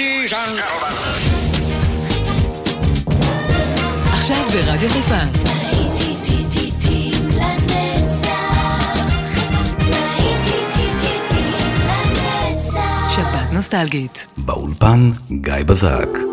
ladies and gentlemen. עכשיו ברדיו חיפה. שפעת נוסטלגית. באולפן גיא בזק.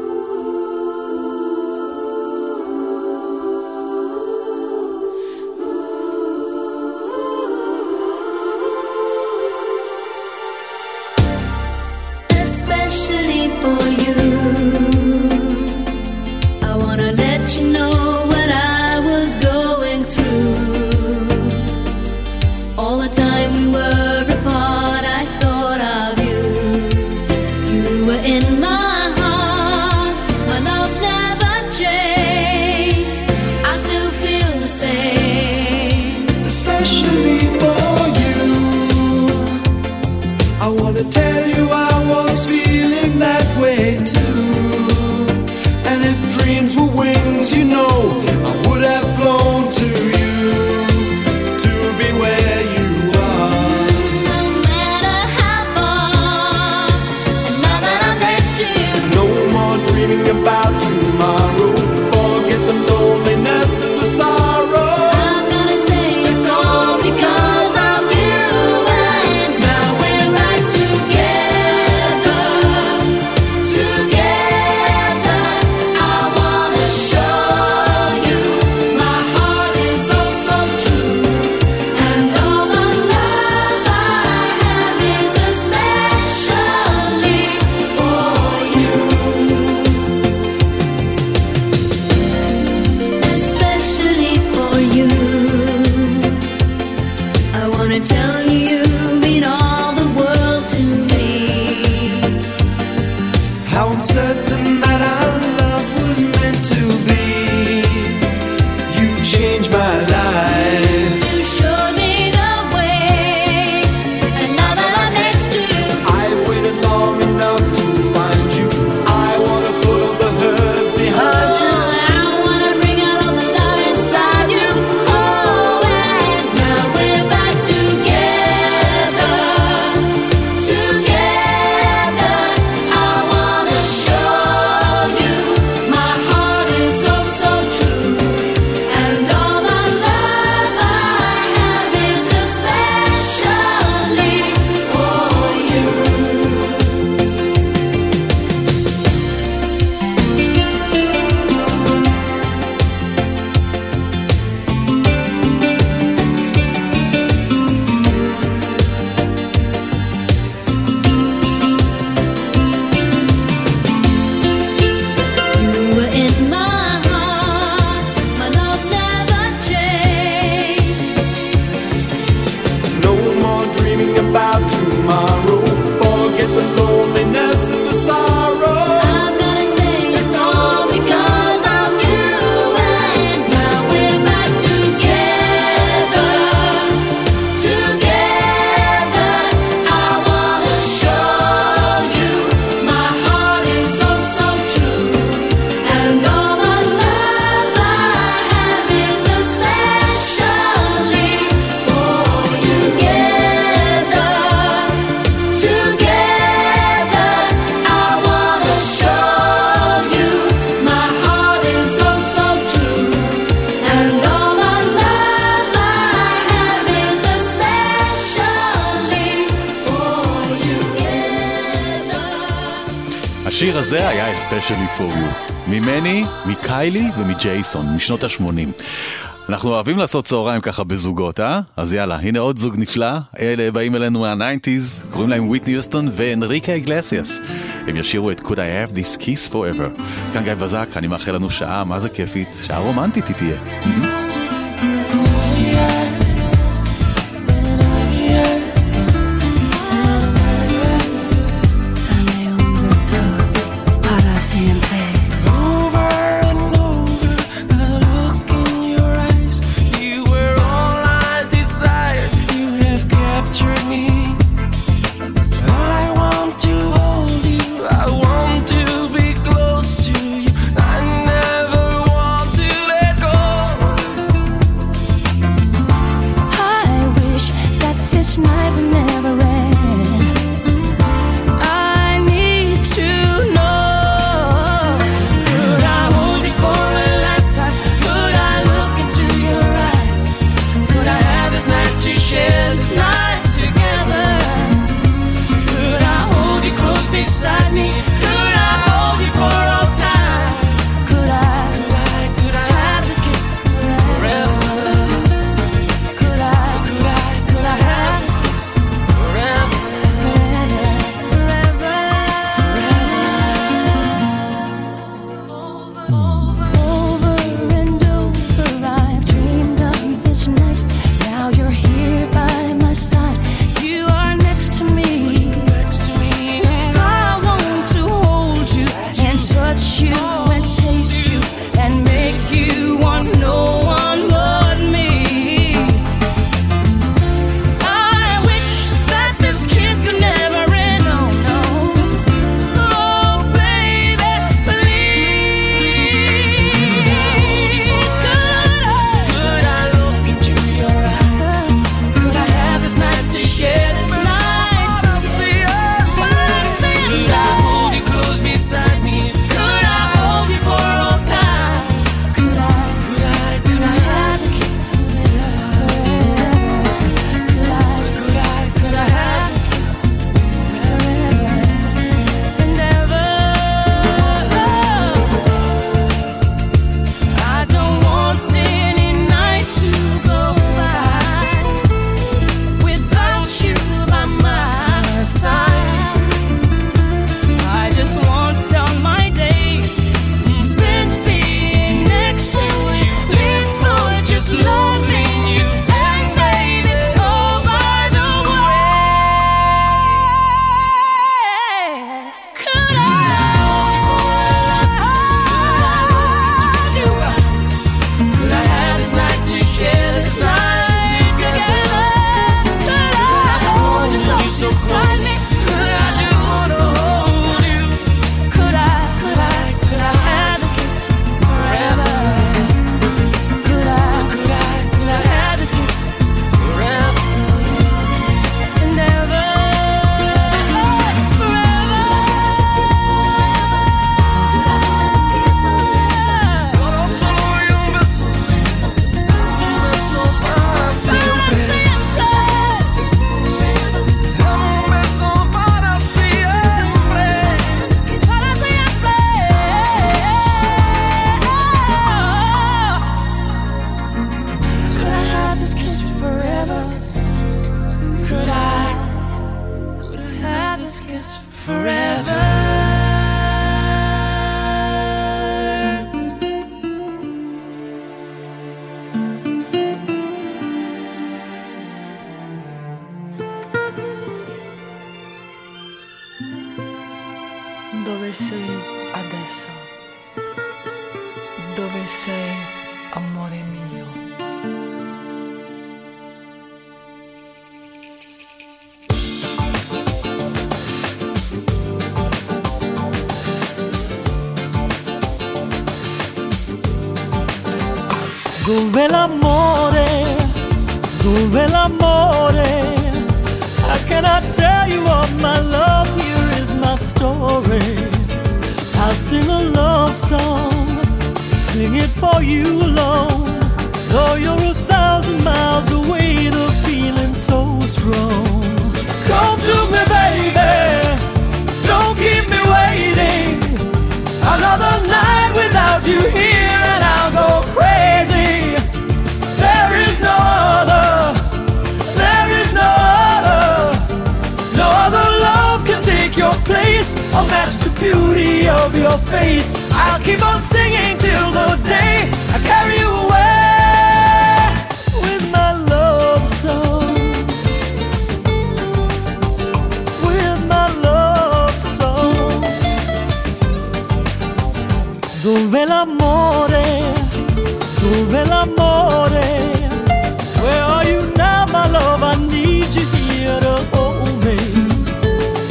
Especially for you. ממני, מקיילי ומג'ייסון, משנות ה-80. אנחנו אוהבים לעשות צהריים ככה בזוגות, אה? אז יאללה, הנה עוד זוג נפלא. אלה באים אלינו מה nineties, קוראים להם וויטני יוסטון ואנריקה אגלסיאס. הם ישירו את Could I have this kiss forever. כאן גיא בזק, אני מאחל לנו שעה, מה זה כיפית, שעה רומנטית היא תהיה. Mm-hmm. you alone. Though you're a thousand miles away, the feeling's so strong. Come to me, baby. Don't keep me waiting. Another night without you here, and I'll go crazy. There is no other. There is no other. No other love can take your place or match the beauty of your face. I'll keep on singing till the dove l'amore, dove l'amore, where are you now, my love? I need you here to hold me.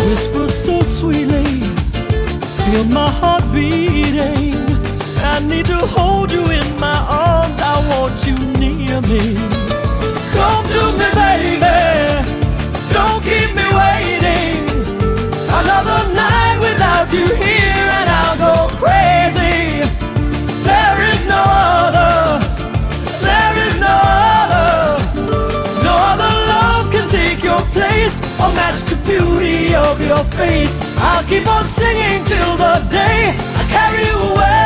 Whisper so sweetly, feel my heart beating. I need to hold want you near me. Come to me, baby. Don't keep me waiting. Another night without you here, and I'll go crazy. There is no other. There is no other. No other love can take your place or match the beauty of your face. I'll keep on singing till the day I carry you away.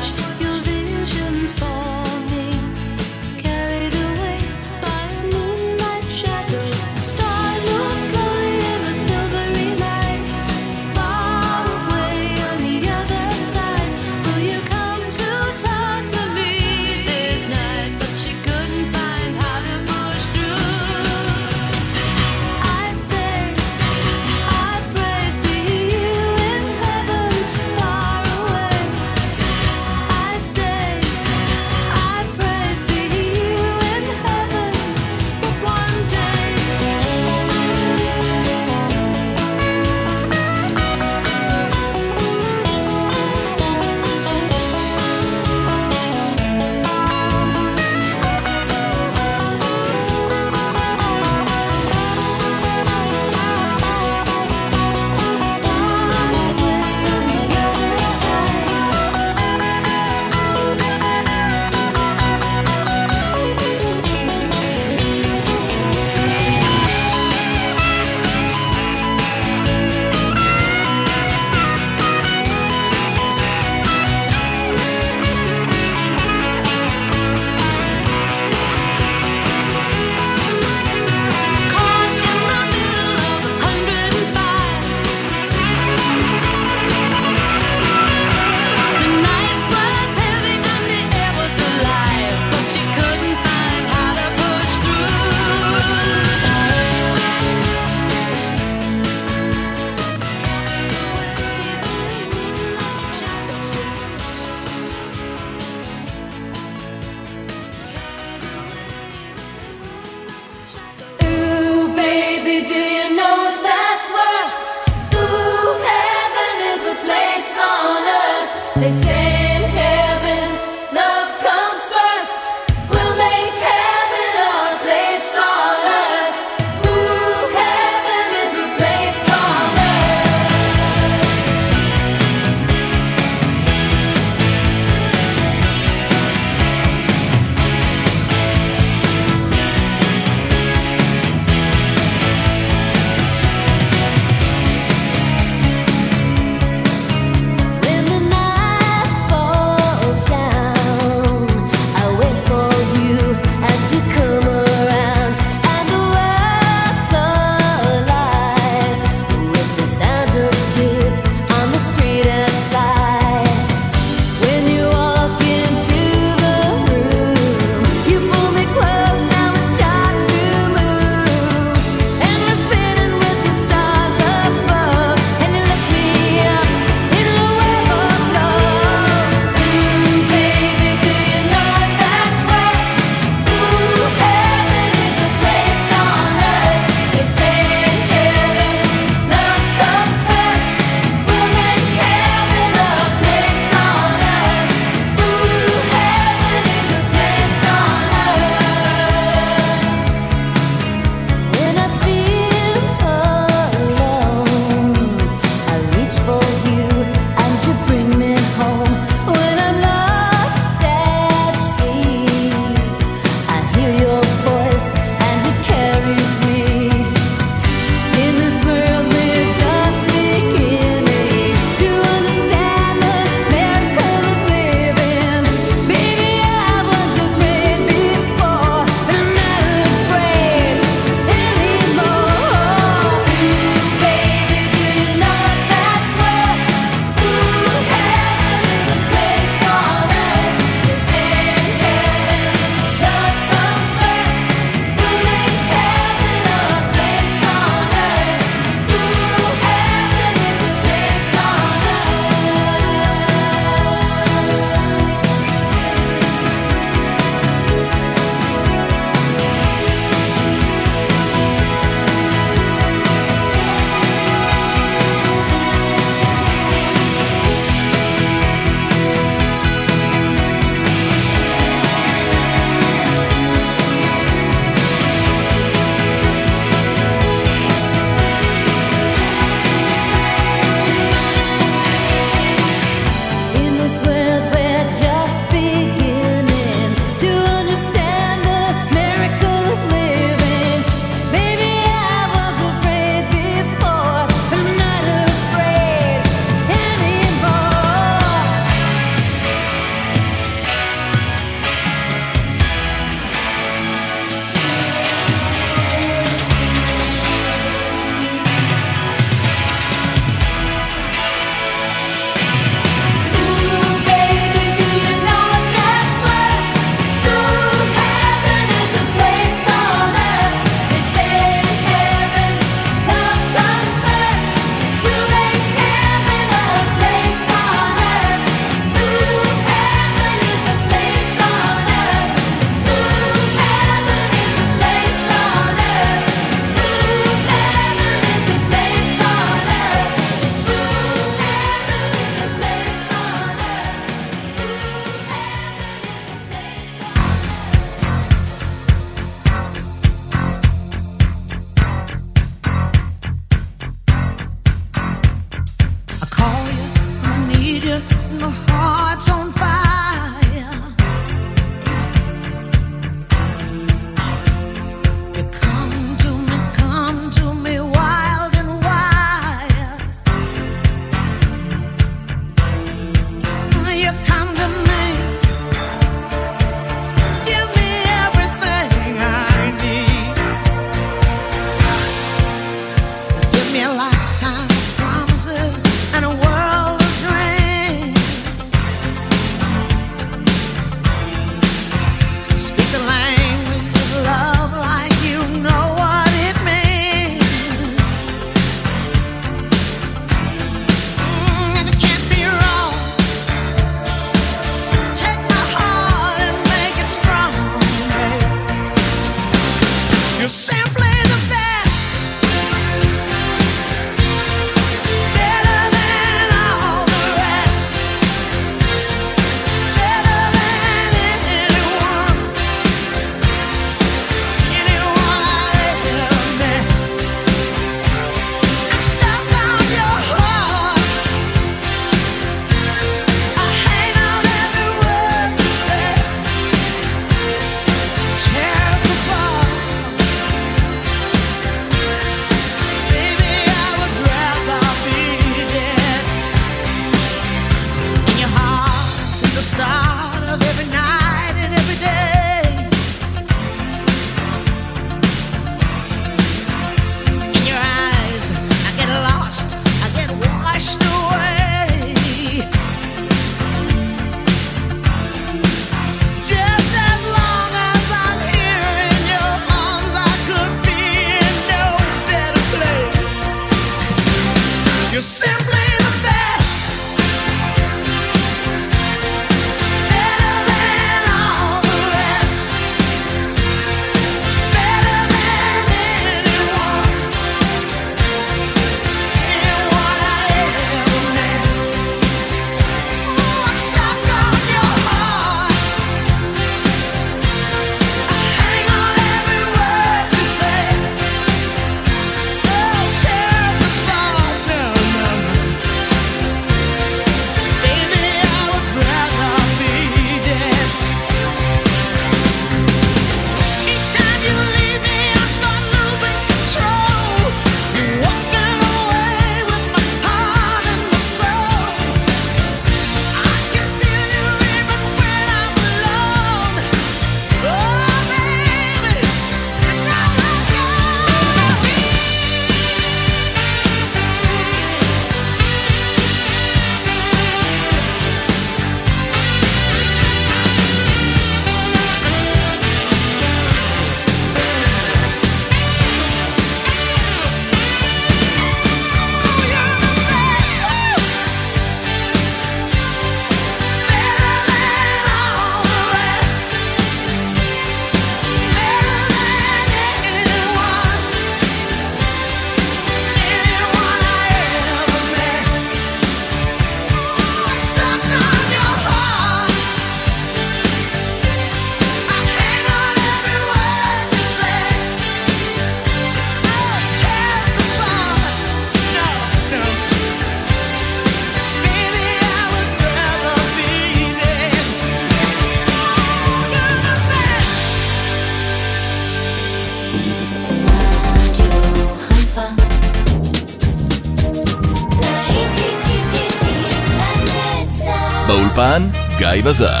גיא בזק.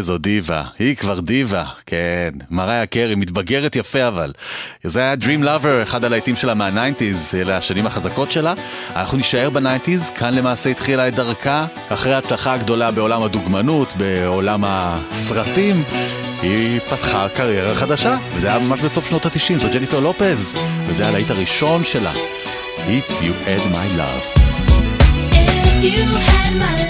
איזו דיבה. היא כבר דיבה, כן. מריה קרי, מתבגרת יפה אבל. זה היה Dream Lover, אחד הלהיטים שלה מה-90's, אלה השנים החזקות שלה. אנחנו נישאר ב-90's, כאן למעשה התחילה את דרכה. אחרי ההצלחה הגדולה בעולם הדוגמנות, בעולם הסרטים, היא פתחה קריירה חדשה, וזה היה ממש בסוף שנות ה-90, זו ג'ניפר לופז, וזה הלהיט הראשון שלה. If you had my love. If you had my love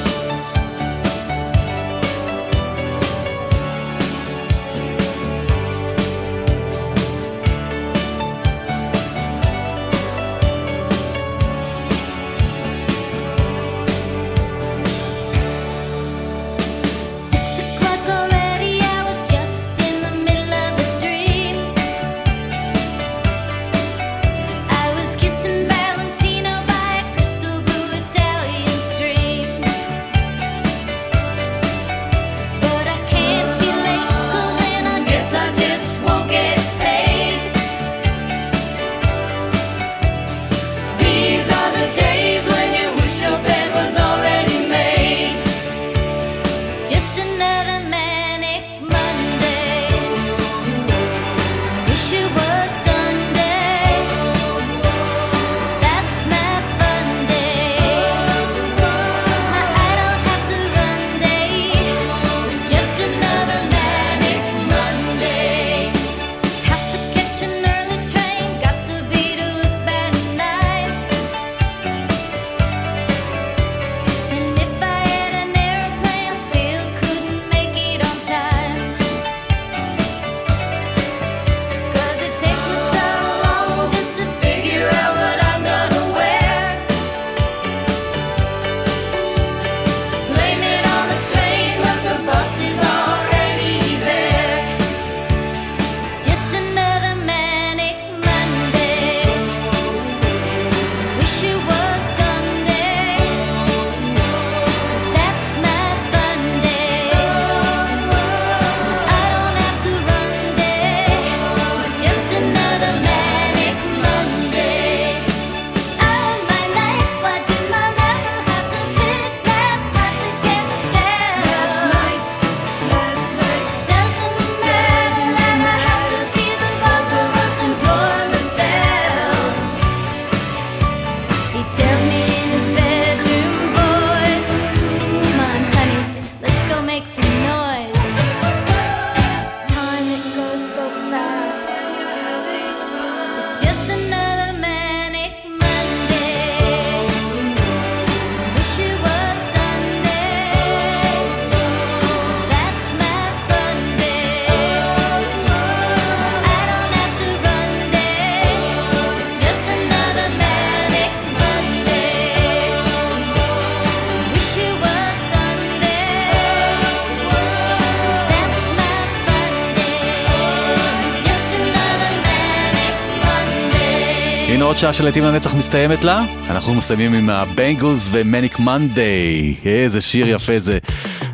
שעה של להיטים לנצח מסתיימת לה. אנחנו מסיימים עם הבנגלס ומניק מנדי. איזה שיר יפה זה.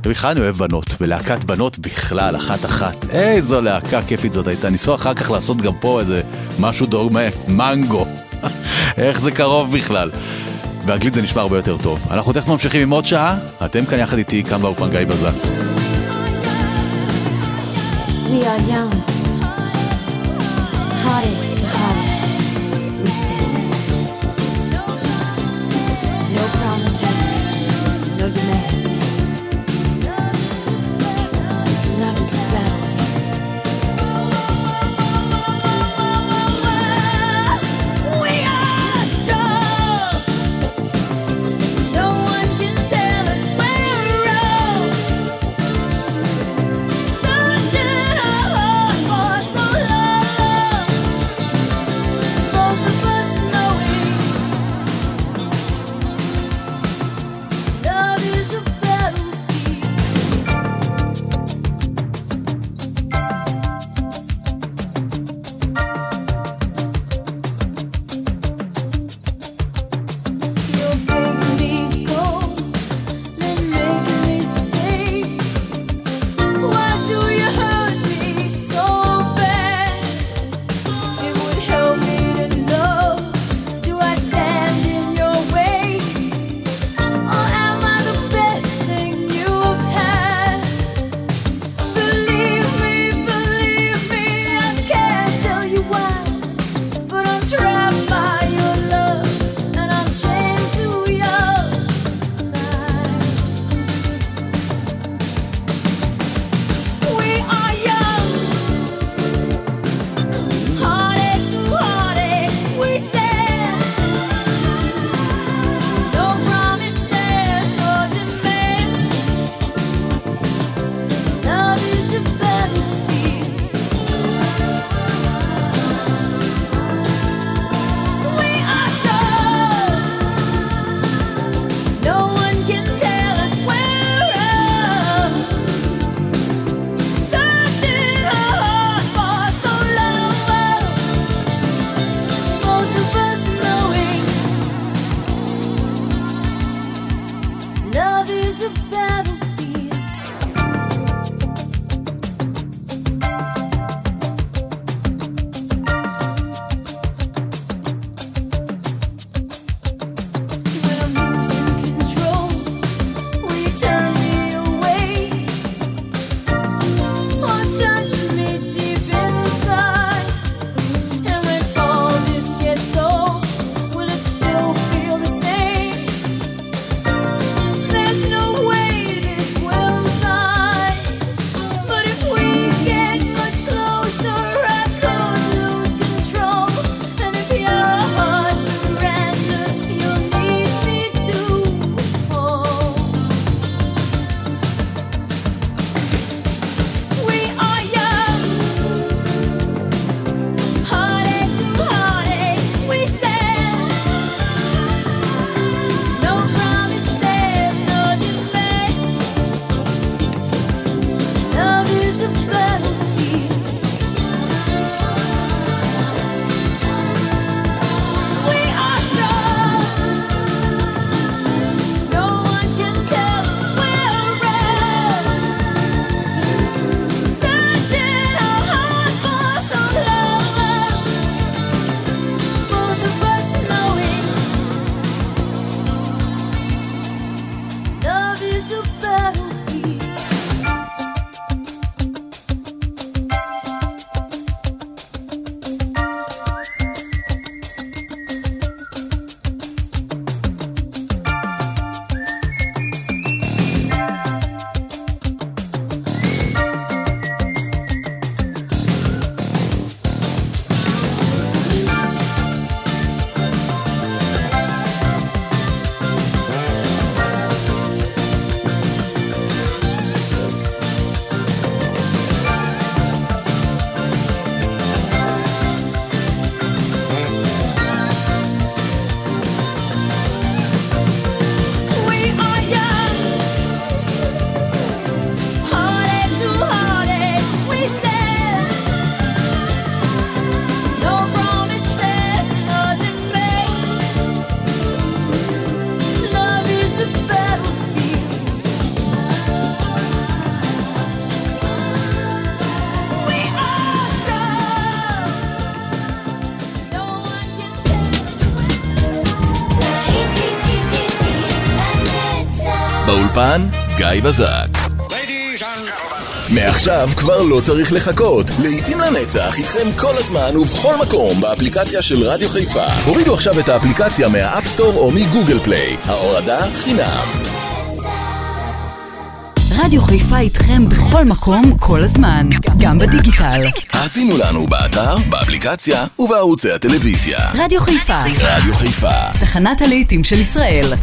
בכלל אני אוהב בנות, ולהקת בנות בכלל, אחת-אחת. איזו להקה כיפית זאת הייתה. ניסו אחר כך לעשות גם פה איזה משהו דומה, מנגו. איך זה קרוב בכלל. באנגלית זה נשמע הרבה יותר טוב. אנחנו תכף ממשיכים עם עוד שעה, אתם כאן יחד איתי, כאן באופן גיא בזק. We are young. su באולפן, גיא בזק. מעכשיו כבר לא צריך לחכות. להיטים לנצח איתכם כל הזמן ובכל מקום באפליקציה של רדיו חיפה. הורידו עכשיו את האפליקציה מה App Store או מ Google Play. ההורדה חינם. רדיו חיפה איתכם בכל מקום, כל הזמן. גם בדיגיטל. האזינו לנו באתר, באפליקציה ובערוצי הטלוויזיה. רדיו חיפה. רדיו חיפה. תחנת הלהיטים של ישראל.